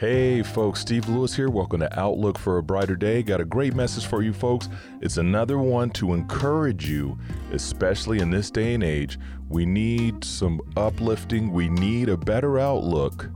Hey, folks, Steve Lewis here. Welcome to Outlook for a Brighter Day. Got a great message for you, folks. It's another one to encourage you, especially in this day and age. We need some uplifting, we need a better outlook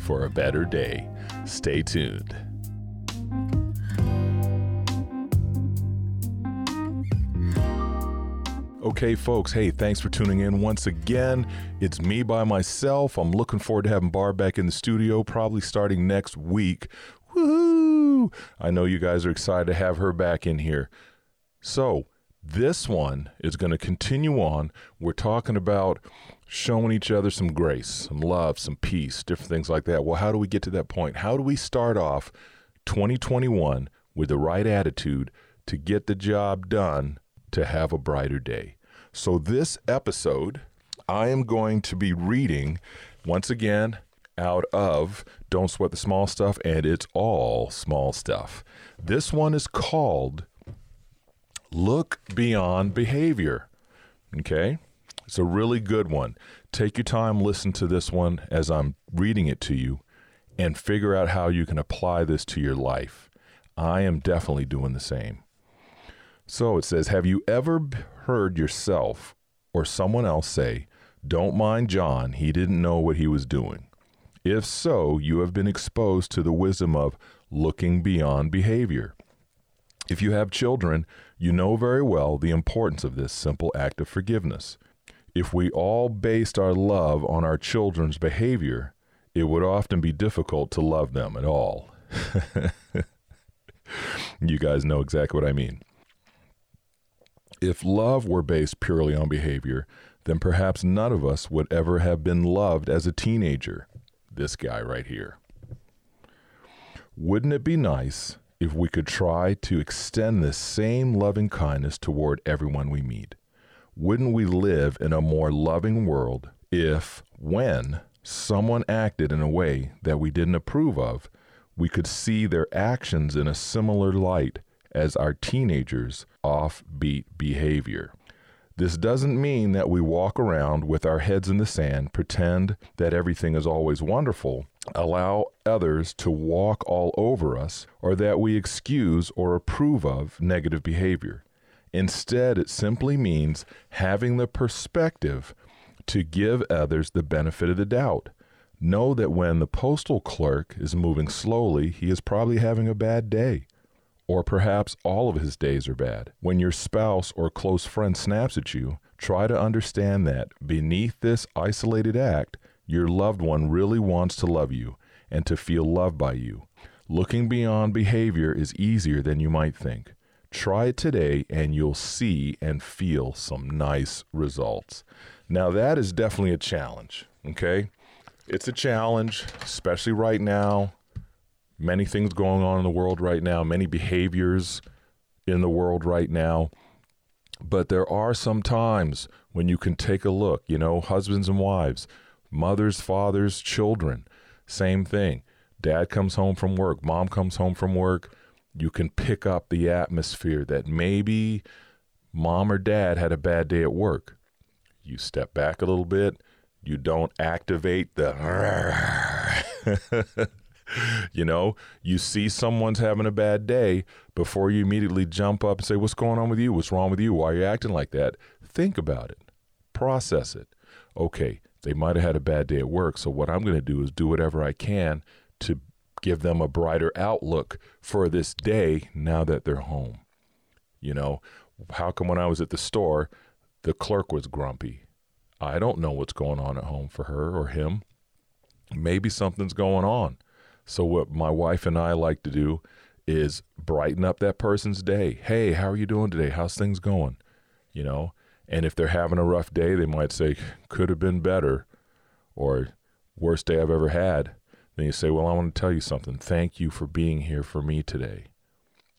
for a better day. Stay tuned. Okay, folks, hey, thanks for tuning in once again. It's me by myself. I'm looking forward to having Barb back in the studio, probably starting next week. Woohoo! I know you guys are excited to have her back in here. So, this one is going to continue on. We're talking about showing each other some grace, some love, some peace, different things like that. Well, how do we get to that point? How do we start off 2021 with the right attitude to get the job done to have a brighter day? So, this episode, I am going to be reading once again out of Don't Sweat the Small Stuff, and it's all small stuff. This one is called Look Beyond Behavior. Okay? It's a really good one. Take your time, listen to this one as I'm reading it to you, and figure out how you can apply this to your life. I am definitely doing the same. So it says, Have you ever heard yourself or someone else say, Don't mind John, he didn't know what he was doing? If so, you have been exposed to the wisdom of looking beyond behavior. If you have children, you know very well the importance of this simple act of forgiveness. If we all based our love on our children's behavior, it would often be difficult to love them at all. you guys know exactly what I mean. If love were based purely on behavior, then perhaps none of us would ever have been loved as a teenager. This guy right here. Wouldn't it be nice if we could try to extend this same loving kindness toward everyone we meet? Wouldn't we live in a more loving world if, when someone acted in a way that we didn't approve of, we could see their actions in a similar light as our teenagers' offbeat behavior. This doesn't mean that we walk around with our heads in the sand, pretend that everything is always wonderful, allow others to walk all over us, or that we excuse or approve of negative behavior. Instead, it simply means having the perspective to give others the benefit of the doubt. Know that when the postal clerk is moving slowly, he is probably having a bad day. Or perhaps all of his days are bad. When your spouse or close friend snaps at you, try to understand that beneath this isolated act, your loved one really wants to love you and to feel loved by you. Looking beyond behavior is easier than you might think. Try it today and you'll see and feel some nice results. Now, that is definitely a challenge, okay? It's a challenge, especially right now many things going on in the world right now, many behaviors in the world right now. But there are some times when you can take a look, you know, husbands and wives, mothers, fathers, children, same thing. Dad comes home from work, mom comes home from work. You can pick up the atmosphere that maybe mom or dad had a bad day at work. You step back a little bit, you don't activate the you know, you see someone's having a bad day before you immediately jump up and say, What's going on with you? What's wrong with you? Why are you acting like that? Think about it, process it. Okay, they might have had a bad day at work. So, what I'm going to do is do whatever I can to give them a brighter outlook for this day now that they're home. You know, how come when I was at the store, the clerk was grumpy? I don't know what's going on at home for her or him. Maybe something's going on. So, what my wife and I like to do is brighten up that person's day. Hey, how are you doing today? How's things going? You know, and if they're having a rough day, they might say, could have been better or worst day I've ever had. Then you say, well, I want to tell you something. Thank you for being here for me today.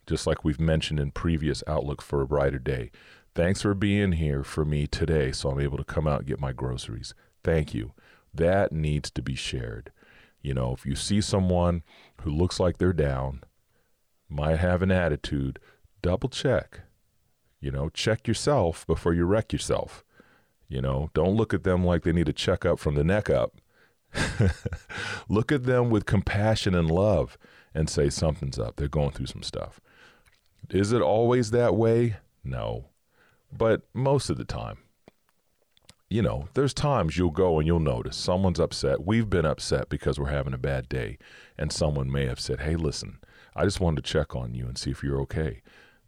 Just like we've mentioned in previous Outlook for a Brighter Day. Thanks for being here for me today so I'm able to come out and get my groceries. Thank you. That needs to be shared. You know, if you see someone who looks like they're down, might have an attitude, double check. You know, check yourself before you wreck yourself. You know, don't look at them like they need a checkup from the neck up. Look at them with compassion and love and say something's up. They're going through some stuff. Is it always that way? No. But most of the time, you know, there's times you'll go and you'll notice someone's upset. We've been upset because we're having a bad day. And someone may have said, Hey, listen, I just wanted to check on you and see if you're okay.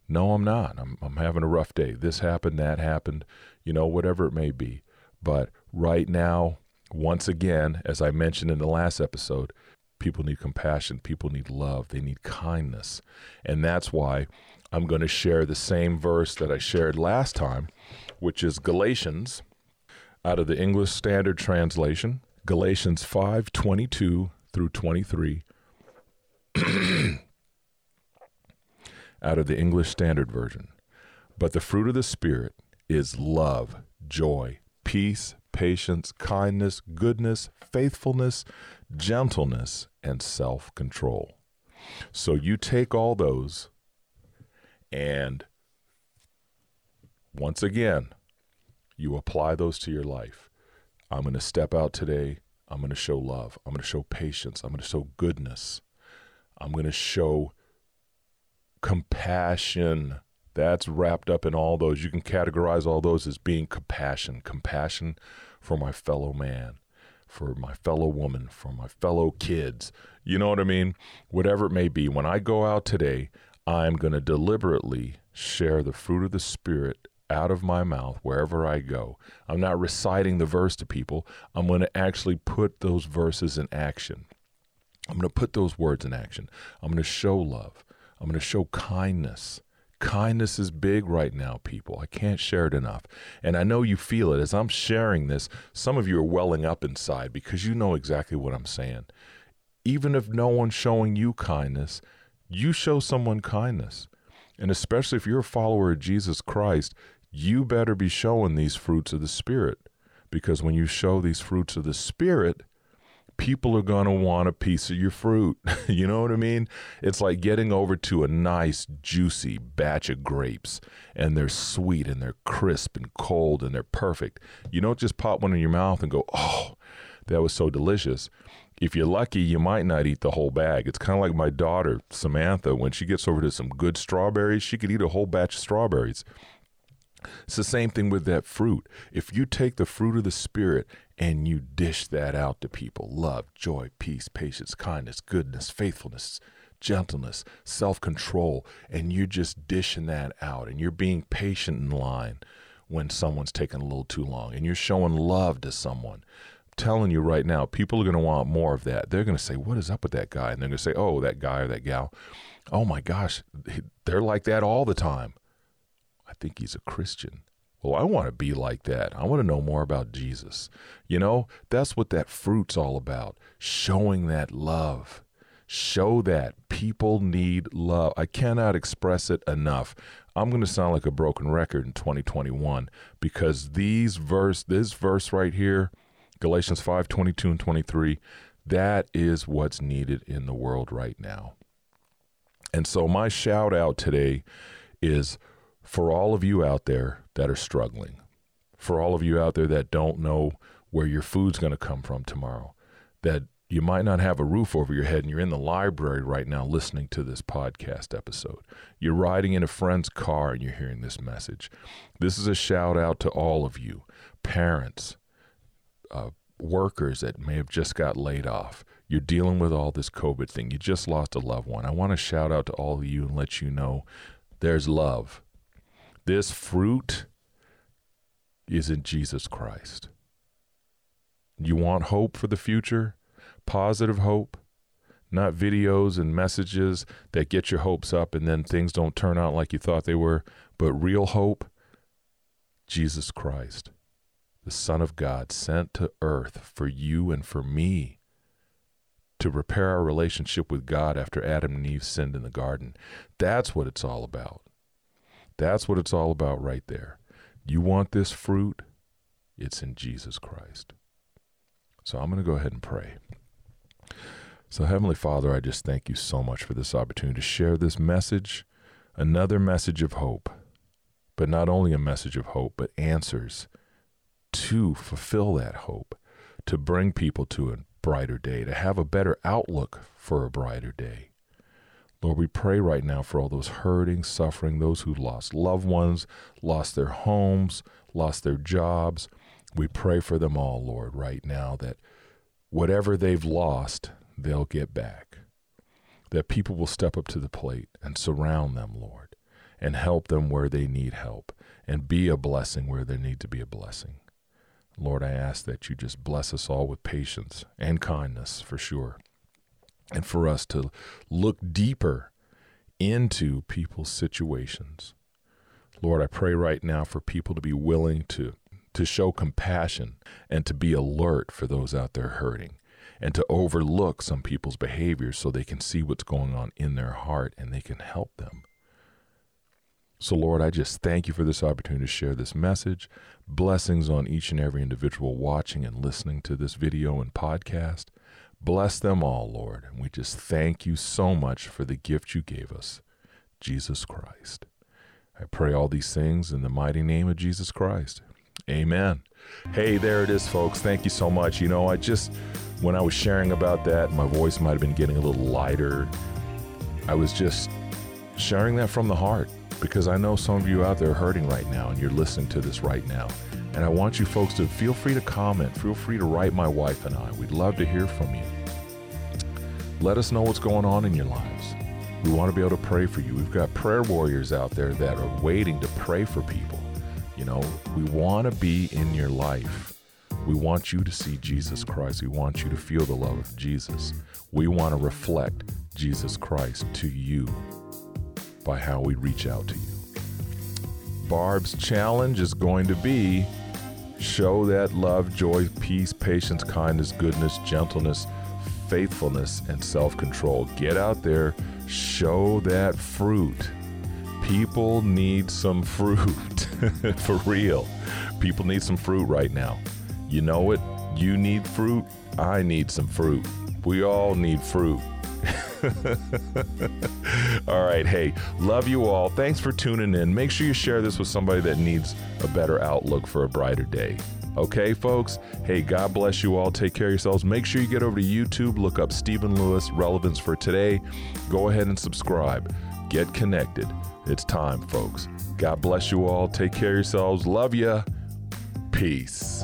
No, I'm not. I'm, I'm having a rough day. This happened, that happened, you know, whatever it may be. But right now, once again, as I mentioned in the last episode, people need compassion, people need love, they need kindness. And that's why I'm going to share the same verse that I shared last time, which is Galatians out of the English Standard Translation, Galatians 5:22 through 23. out of the English Standard Version. But the fruit of the Spirit is love, joy, peace, patience, kindness, goodness, faithfulness, gentleness, and self control. So you take all those and once again, you apply those to your life. I'm going to step out today. I'm going to show love. I'm going to show patience. I'm going to show goodness. I'm going to show compassion. That's wrapped up in all those. You can categorize all those as being compassion. Compassion for my fellow man, for my fellow woman, for my fellow kids. You know what I mean? Whatever it may be. When I go out today, I'm going to deliberately share the fruit of the Spirit out of my mouth wherever I go. I'm not reciting the verse to people. I'm going to actually put those verses in action. I'm going to put those words in action. I'm going to show love. I'm going to show kindness. Kindness is big right now, people. I can't share it enough. And I know you feel it. As I'm sharing this, some of you are welling up inside because you know exactly what I'm saying. Even if no one's showing you kindness, you show someone kindness. And especially if you're a follower of Jesus Christ, you better be showing these fruits of the Spirit. Because when you show these fruits of the Spirit, people are going to want a piece of your fruit. you know what I mean? It's like getting over to a nice, juicy batch of grapes, and they're sweet and they're crisp and cold and they're perfect. You don't just pop one in your mouth and go, oh, that was so delicious. If you're lucky, you might not eat the whole bag. It's kind of like my daughter, Samantha, when she gets over to some good strawberries, she could eat a whole batch of strawberries. It's the same thing with that fruit. If you take the fruit of the Spirit and you dish that out to people love, joy, peace, patience, kindness, goodness, faithfulness, gentleness, self control and you're just dishing that out and you're being patient in line when someone's taking a little too long and you're showing love to someone. Telling you right now, people are going to want more of that. They're going to say, What is up with that guy? And they're going to say, Oh, that guy or that gal. Oh my gosh, they're like that all the time. I think he's a Christian. Well, I want to be like that. I want to know more about Jesus. You know, that's what that fruit's all about showing that love. Show that people need love. I cannot express it enough. I'm going to sound like a broken record in 2021 because these verse this verse right here, Galatians 5, 22 and 23, that is what's needed in the world right now. And so my shout out today is for all of you out there that are struggling, for all of you out there that don't know where your food's going to come from tomorrow, that you might not have a roof over your head and you're in the library right now listening to this podcast episode. You're riding in a friend's car and you're hearing this message. This is a shout out to all of you, parents, uh, workers that may have just got laid off. You're dealing with all this COVID thing. You just lost a loved one. I want to shout out to all of you and let you know there's love this fruit is in Jesus Christ. You want hope for the future? Positive hope? Not videos and messages that get your hopes up and then things don't turn out like you thought they were, but real hope? Jesus Christ, the Son of God, sent to earth for you and for me to repair our relationship with God after Adam and Eve sinned in the garden. That's what it's all about. That's what it's all about right there. You want this fruit? It's in Jesus Christ. So I'm going to go ahead and pray. So, Heavenly Father, I just thank you so much for this opportunity to share this message, another message of hope, but not only a message of hope, but answers to fulfill that hope, to bring people to a brighter day, to have a better outlook for a brighter day. Lord, we pray right now for all those hurting, suffering, those who lost loved ones, lost their homes, lost their jobs. We pray for them all, Lord, right now that whatever they've lost, they'll get back. That people will step up to the plate and surround them, Lord, and help them where they need help and be a blessing where there need to be a blessing. Lord, I ask that you just bless us all with patience and kindness for sure and for us to look deeper into people's situations. Lord, I pray right now for people to be willing to to show compassion and to be alert for those out there hurting and to overlook some people's behavior so they can see what's going on in their heart and they can help them. So, Lord, I just thank you for this opportunity to share this message. Blessings on each and every individual watching and listening to this video and podcast. Bless them all, Lord. And we just thank you so much for the gift you gave us, Jesus Christ. I pray all these things in the mighty name of Jesus Christ. Amen. Hey, there it is, folks. Thank you so much. You know, I just, when I was sharing about that, my voice might have been getting a little lighter. I was just sharing that from the heart because I know some of you out there are hurting right now and you're listening to this right now. And I want you folks to feel free to comment, feel free to write my wife and I. We'd love to hear from you. Let us know what's going on in your lives. We want to be able to pray for you. We've got prayer warriors out there that are waiting to pray for people. You know, we want to be in your life. We want you to see Jesus Christ. We want you to feel the love of Jesus. We want to reflect Jesus Christ to you by how we reach out to you. Barb's challenge is going to be show that love, joy, peace, patience, kindness, goodness, gentleness, faithfulness, and self control. Get out there, show that fruit. People need some fruit for real. People need some fruit right now. You know it. You need fruit. I need some fruit. We all need fruit. all right. Hey, love you all. Thanks for tuning in. Make sure you share this with somebody that needs a better outlook for a brighter day. Okay, folks? Hey, God bless you all. Take care of yourselves. Make sure you get over to YouTube, look up Stephen Lewis Relevance for Today. Go ahead and subscribe. Get connected. It's time, folks. God bless you all. Take care of yourselves. Love ya. Peace.